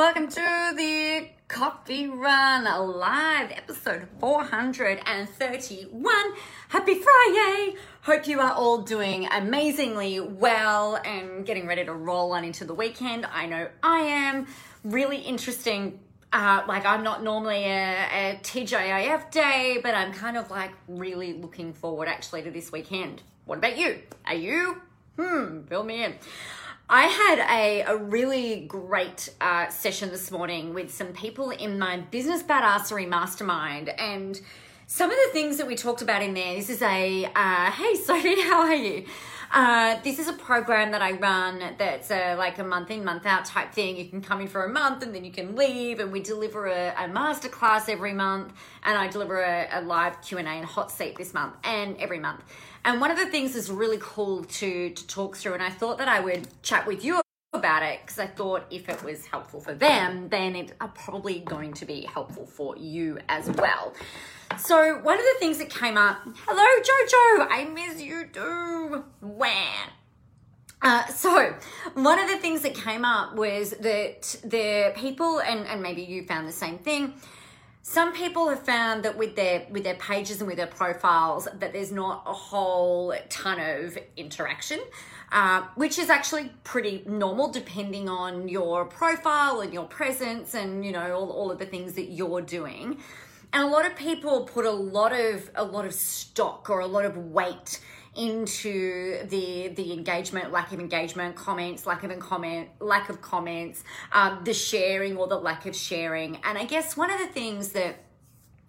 welcome to the Coffee Run Live, episode 431. Happy Friday! Hope you are all doing amazingly well and getting ready to roll on into the weekend. I know I am. Really interesting. Uh, like, I'm not normally a, a TGIF day, but I'm kind of like really looking forward actually to this weekend. What about you? Are you? Hmm, fill me in. I had a, a really great uh, session this morning with some people in my business badassery mastermind and some of the things that we talked about in there. This is a uh, hey Sophie, how are you? Uh, this is a program that I run that's a, like a month in, month out type thing. You can come in for a month and then you can leave, and we deliver a, a masterclass every month, and I deliver a, a live Q and A and hot seat this month and every month. And one of the things is really cool to to talk through, and I thought that I would chat with you about it because I thought if it was helpful for them, then it's probably going to be helpful for you as well. So one of the things that came up, hello Jojo, I miss you too. Wah. Uh, so one of the things that came up was that the people, and, and maybe you found the same thing, some people have found that with their with their pages and with their profiles that there's not a whole ton of interaction uh, which is actually pretty normal depending on your profile and your presence and you know all, all of the things that you're doing. And a lot of people put a lot of a lot of stock or a lot of weight into the the engagement, lack of engagement, comments, lack of comment, lack of comments, um, the sharing or the lack of sharing. And I guess one of the things that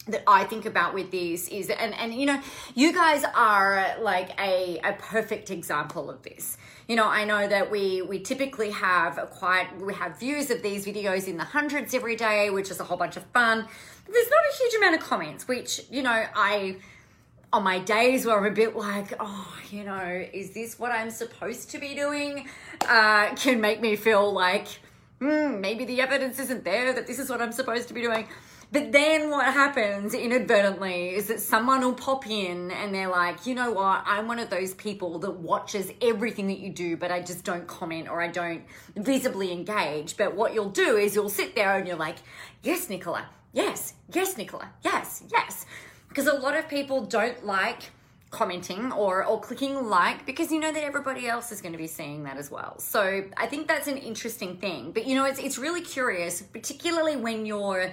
that I think about with this is and and you know you guys are like a a perfect example of this. You know, I know that we we typically have a quite we have views of these videos in the hundreds every day, which is a whole bunch of fun. But there's not a huge amount of comments, which you know I on my days where I'm a bit like, oh, you know, is this what I'm supposed to be doing? Uh, can make me feel like, hmm, maybe the evidence isn't there that this is what I'm supposed to be doing. But then what happens inadvertently is that someone will pop in and they're like, you know what, I'm one of those people that watches everything that you do, but I just don't comment or I don't visibly engage. But what you'll do is you'll sit there and you're like, yes, Nicola, yes, yes, Nicola, yes, yes because a lot of people don't like commenting or or clicking like because you know that everybody else is going to be seeing that as well. So I think that's an interesting thing. But you know it's it's really curious, particularly when you're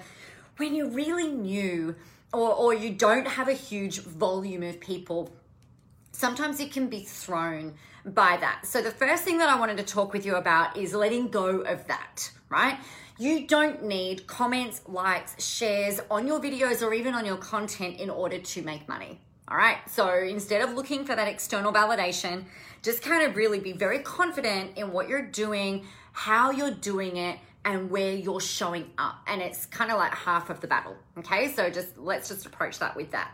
when you're really new or or you don't have a huge volume of people. Sometimes it can be thrown by that. So the first thing that I wanted to talk with you about is letting go of that, right? You don't need comments, likes, shares on your videos or even on your content in order to make money. All right. So instead of looking for that external validation, just kind of really be very confident in what you're doing, how you're doing it, and where you're showing up. And it's kind of like half of the battle. Okay. So just let's just approach that with that.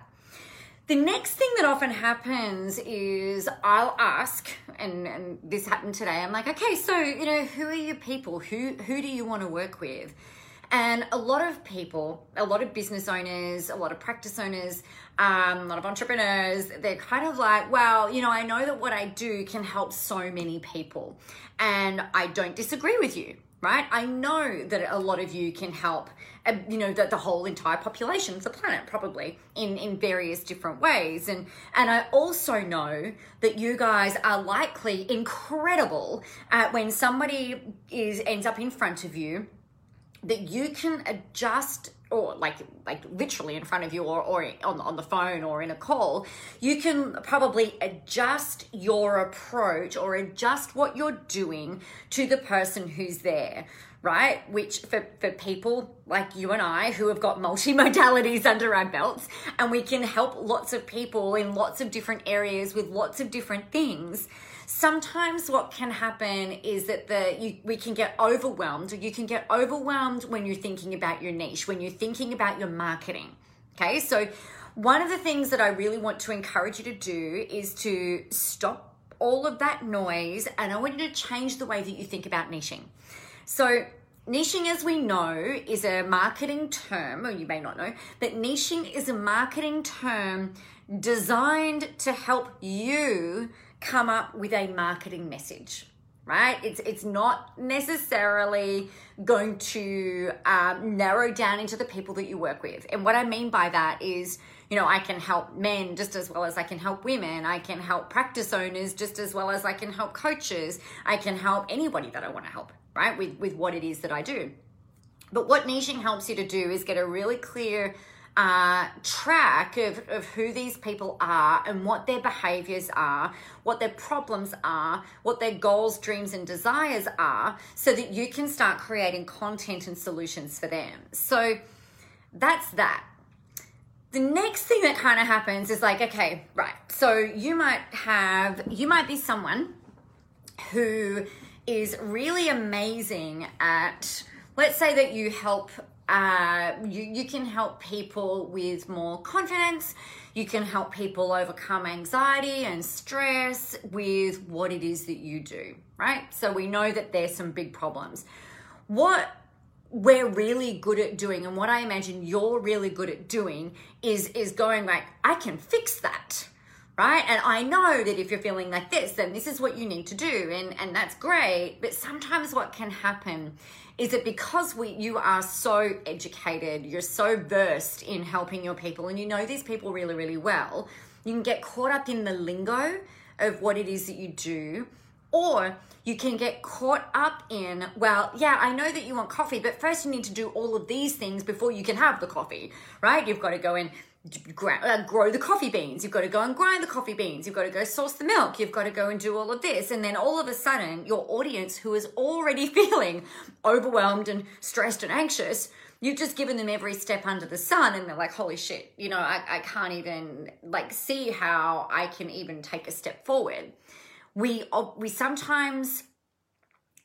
The next thing that often happens is I'll ask, and, and this happened today. I'm like, okay, so you know, who are your people? Who who do you want to work with? And a lot of people, a lot of business owners, a lot of practice owners, um, a lot of entrepreneurs, they're kind of like, well, you know, I know that what I do can help so many people. And I don't disagree with you right? I know that a lot of you can help, uh, you know, the, the whole entire population of the planet probably in, in various different ways. And, and I also know that you guys are likely incredible at when somebody is ends up in front of you that you can adjust or like like literally in front of you or, or on, on the phone or in a call you can probably adjust your approach or adjust what you're doing to the person who's there right? Which for, for people like you and i who have got multi-modalities under our belts and we can help lots of people in lots of different areas with lots of different things sometimes what can happen is that the you, we can get overwhelmed. Or you can get overwhelmed when you're thinking about your niche when you're thinking about your marketing. Okay so one of the things that i really want to encourage you to do is to stop all of that noise and i want you to change the way that you think about niching. So Niching, as we know, is a marketing term, or you may not know, but niching is a marketing term designed to help you come up with a marketing message. right? It's it's not necessarily going to um, narrow down into the people that you work with. And what I mean by that is, you know, I can help men just as well as I can help women. I can help practice owners just as well as I can help coaches. I can help anybody that I want to help, right? With with what it is that I do. But what niching helps you to do is get a really clear uh, track of, of who these people are and what their behaviors are, what their problems are, what their goals, dreams, and desires are, so that you can start creating content and solutions for them. So that's that. The next thing that kind of happens is like, okay, right. So you might have, you might be someone who is really amazing at, let's say that you help uh, you, you can help people with more confidence. You can help people overcome anxiety and stress with what it is that you do, right? So we know that there's some big problems. What we're really good at doing and what I imagine you're really good at doing is is going like I can fix that right and i know that if you're feeling like this then this is what you need to do and and that's great but sometimes what can happen is it because we you are so educated, you're so versed in helping your people and you know these people really, really well, you can get caught up in the lingo of what it is that you do. Or you can get caught up in, well, yeah, I know that you want coffee, but first you need to do all of these things before you can have the coffee, right? You've got to go uh, grow the coffee beans. You've got to go and grind the coffee beans. You've got to go source the milk. You've got to go and do all of this. And then all of a sudden, your audience who is already feeling overwhelmed and stressed and anxious, you've just given them every step under the sun and they're like, holy shit, you know, I, I can't even like see how I can even take a step forward. We, we sometimes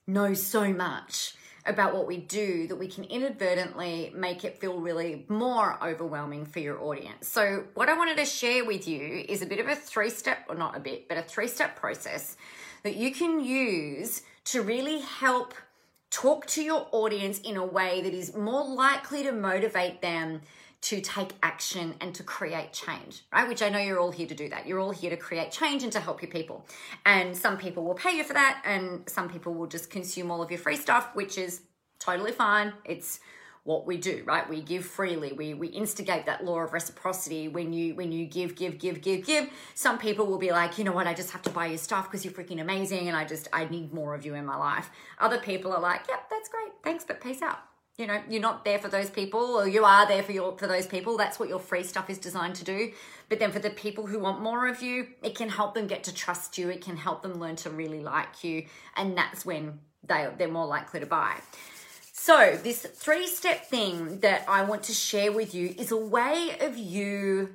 know so much about what we do that we can inadvertently make it feel really more overwhelming for your audience. So, what I wanted to share with you is a bit of a three step, or not a bit, but a three step process that you can use to really help talk to your audience in a way that is more likely to motivate them to take action and to create change, right? Which I know you're all here to do that. You're all here to create change and to help your people. And some people will pay you for that, and some people will just consume all of your free stuff, which is totally fine. It's what we do right we give freely we we instigate that law of reciprocity when you when you give give give give give some people will be like you know what i just have to buy your stuff because you're freaking amazing and i just i need more of you in my life other people are like yep that's great thanks but peace out you know you're not there for those people or you are there for your for those people. That's what your free stuff is designed to do. But then for the people who want more of you it can help them get to trust you. It can help them learn to really like you. And that's when they they're more likely to buy. So this three step thing that i want to share with you is a way of you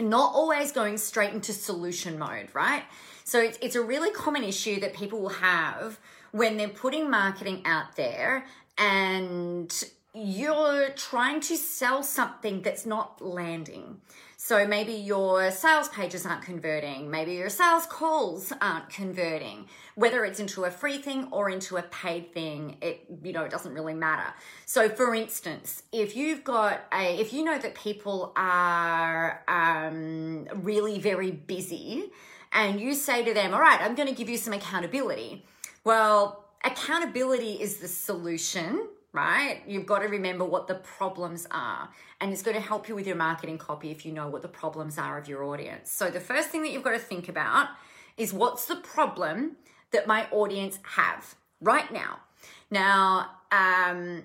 not always going straight into solution mode right? So it's, it's a really common issue that people will have when they're putting marketing out there and you're trying to sell something that's not landing. So maybe your sales pages aren't converting, maybe your sales calls aren't converting. Whether it's into a free thing or into a paid thing, it you know, it doesn't really matter. So for instance, if you've got a if you know that people are um, really very busy and you say to them, "All right, I'm going to give you some accountability." Well, accountability is the solution, right? You've got to remember what the problems are. And it's going to help you with your marketing copy if you know what the problems are of your audience. So the first thing that you've got to think about is what's the problem that my audience have right now. Now, um,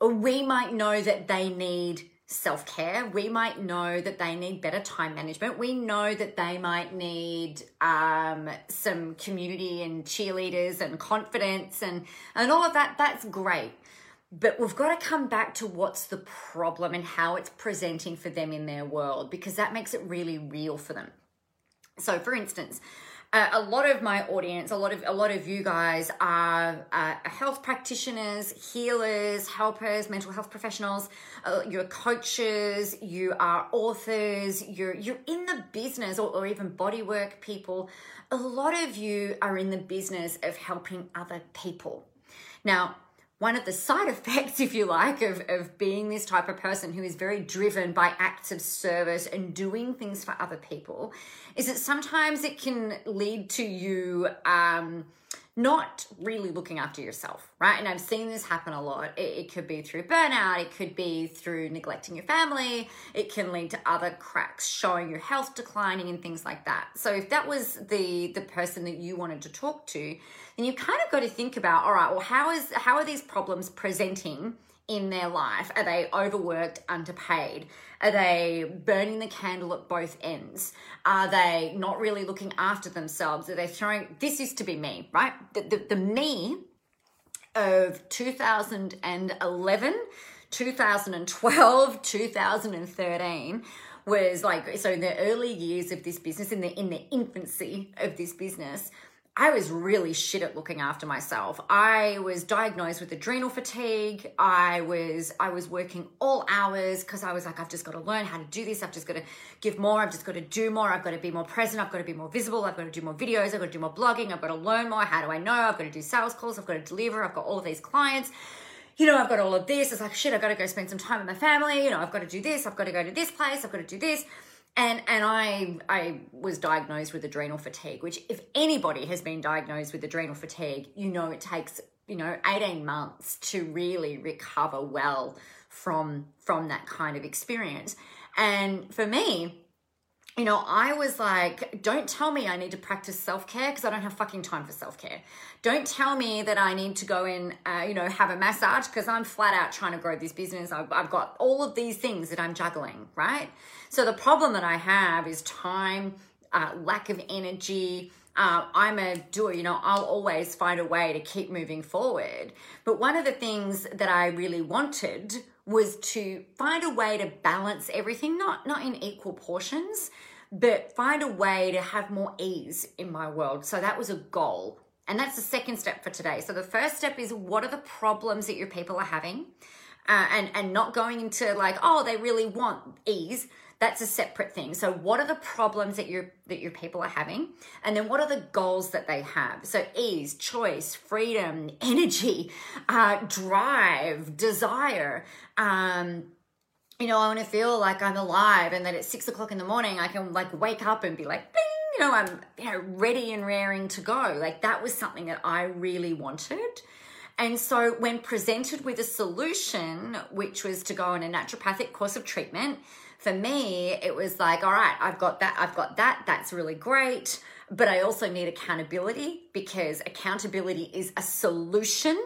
we might know that they need self care. We might know that they need better time management. We know that they might need um, some community and cheerleaders and confidence and, and all of that. That's great. But we've got to come back to what's the problem and how it's presenting for them in their world because that makes it really real for them. So, for instance, a lot of my audience, a lot of a lot of you guys are uh, health practitioners, healers, helpers, mental health professionals. Uh, you're coaches, you are authors, you're you're in the business, or, or even bodywork people. A lot of you are in the business of helping other people. Now, one of the side effects, if you like, of, of being this type of person who is very driven by acts of service and doing things for other people is that sometimes it can lead to you um, not really looking after yourself, right? And I've seen this happen a lot. It, it, could be through burnout, it could be through neglecting your family, it can lead to other cracks showing your health declining and things like that. So if that was the the person that you wanted to talk to, then you kind of got to think about, all right, well, how is how are these problems presenting in their life? Are they overworked, underpaid? Are they burning the candle at both ends? Are they not really looking after themselves? Are they throwing, this used to be me, right? The, the, the me of 2011, 2012, 2013 was like so in the early years of this business in the in the infancy of this business I was really shit at looking after myself. I was diagnosed with adrenal fatigue. I was I was working all hours because I was like, I've just got to learn how to do this. I've just got to give more. I've just got to do more. I've got to be more present. I've got to be more visible. I've got to do more videos. I've got to do more blogging. I've got to learn more. How do I know? I've got to do sales calls. I've got to deliver. I've got all of these clients. You know, I've got all of this. It's like shit. I've got to go spend some time with my family. You know, I've got to do this. I've got to go to this place. I've got to do this and and I I was diagnosed with adrenal fatigue, which if anybody has been diagnosed with adrenal fatigue, you know it takes you know 18 months to really recover well from from that kind of experience. And for me, you know, I was like, don't tell me I need to practice self care because I don't have fucking time for self care. Don't tell me that I need to go in, uh, you know, have a massage because I'm flat out trying to grow this business. I've, I've got all of these things that I'm juggling, right? So the problem that I have is time, uh, lack of energy. Uh, I'm a doer, you know, I'll always find a way to keep moving forward. But one of the things that I really wanted was to find a way to balance everything, not not in equal portions, but find a way to have more ease in my world. So that was a goal. And that's the second step for today. So the first step is what are the problems that your people are having? Uh, and and not going into like oh they really want ease that's a separate thing. So what are the problems that your that your people are having? And then what are the goals that they have? So ease choice freedom energy uh, drive desire. Um, you know i want to feel like i'm alive and that at six o'clock in the morning i can like wake up and be like Bing! you know i'm you know ready and raring to go. Like that was something that i really wanted. And so, when presented with a solution, which was to go on a naturopathic course of treatment, for me, it was like, all right, I've got that, I've got that, that's really great. But I also need accountability because accountability is a solution,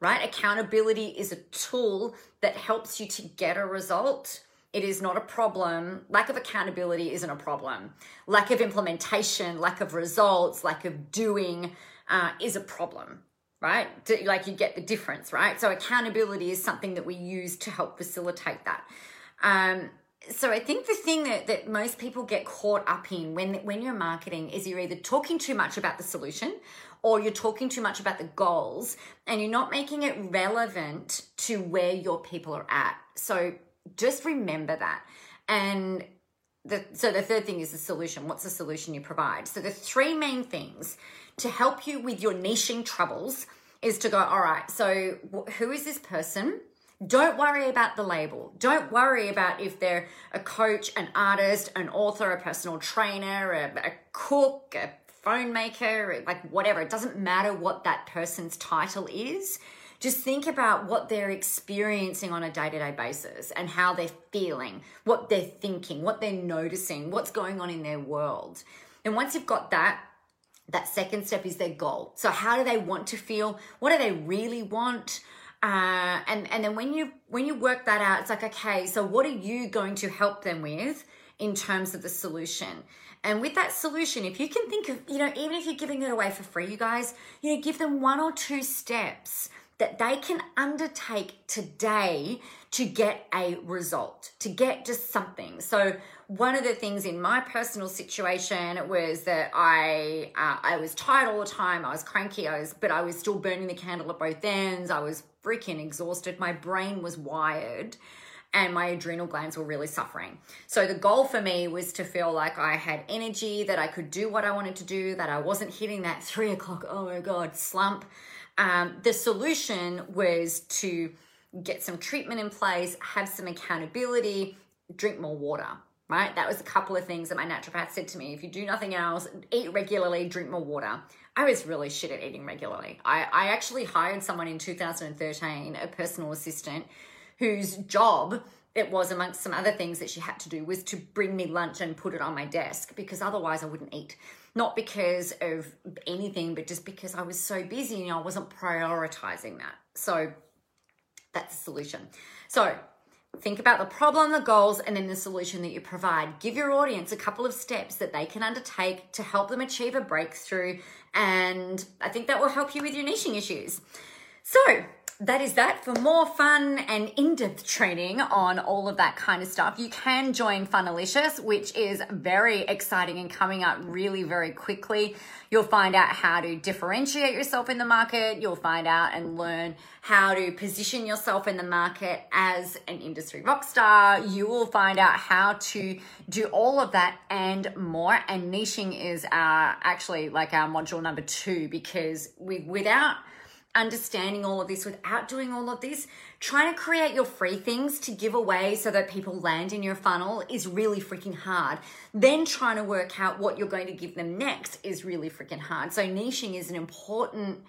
right? Accountability is a tool that helps you to get a result. It is not a problem. Lack of accountability isn't a problem. Lack of implementation, lack of results, lack of doing uh, is a problem, right? Like you get the difference, right? So accountability is something that we use to help facilitate that. Um, so I think the thing that, that most people get caught up in when when you're marketing is you're either talking too much about the solution or you're talking too much about the goals and you're not making it relevant to where your people are at. So just remember that. And the, so the third thing is the solution. What's the solution you provide? So the three main things to help you with your niching troubles is to go, all right, so who is this person? Don't worry about the label. Don't worry about if they're a coach, an artist, an author, a personal trainer, a, a cook, a phone maker, like whatever. It doesn't matter what that person's title is. Just think about what they're experiencing on a day to day basis and how they're feeling, what they're thinking, what they're noticing, what's going on in their world. And once you've got that, that second step is their goal. So, how do they want to feel? What do they really want? Uh, and and then when you when you work that out, it's like okay, so what are you going to help them with in terms of the solution? And with that solution, if you can think of you know even if you're giving it away for free, you guys, you know, give them one or two steps that they can undertake today to get a result, to get just something. So one of the things in my personal situation was that I uh, I was tired all the time. I was cranky. I was, but I was still burning the candle at both ends. I was freaking exhausted. My brain was wired and my adrenal glands were really suffering. So the goal for me was to feel like I had energy, that I could do what I wanted to do, that I wasn't hitting that three o'clock, oh my God, slump. Um, the solution was to get some treatment in place, have some accountability, drink more water right? That was a couple of things that my naturopath said to me. If you do nothing else, eat regularly, drink more water. I was really shit at eating regularly. I, I actually hired someone in 2013, a personal assistant, whose job it was amongst some other things that she had to do was to bring me lunch and put it on my desk because otherwise I wouldn't eat. Not because of anything, but just because I was so busy and I wasn't prioritizing that. So that's the solution. So think about the problem, the goals, and then the solution that you provide. Give your audience a couple of steps that they can undertake to help them achieve a breakthrough. And I think that will help you with your niching issues. So, that is that. For more fun and in depth training on all of that kind of stuff, you can join Funnelicious, which is very exciting and coming up really very quickly. You'll find out how to differentiate yourself in the market. You'll find out and learn how to position yourself in the market as an industry rock star. You will find out how to do all of that and more. And niching is our actually like our module number two because we without understanding all of this without doing all of this, trying to create your free things to give away so that people land in your funnel is really freaking hard. Then trying to work out what you're going to give them next is really freaking hard. So niching is an important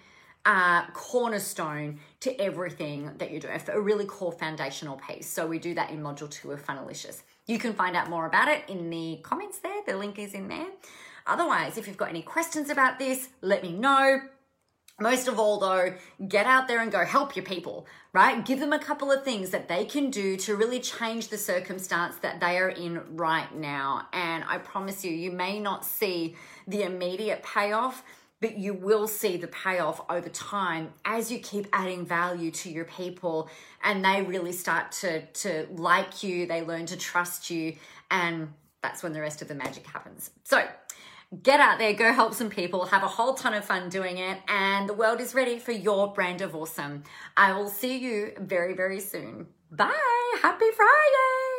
uh, cornerstone to everything that you do, a really core foundational piece. So we do that in module two of Funnelicious. You can find out more about it in the comments there. The link is in there. Otherwise, if you've got any questions about this, let me know most of all, though, get out there and go help your people, right? Give them a couple of things that they can do to really change the circumstance that they are in right now. And I promise you, you may not see the immediate payoff, but you will see the payoff over time as you keep adding value to your people and they really start to, to like you, they learn to trust you, and that's when the rest of the magic happens. So, Get out there, go help some people, have a whole ton of fun doing it, and the world is ready for your brand of awesome. I will see you very, very soon. Bye. Happy Friday.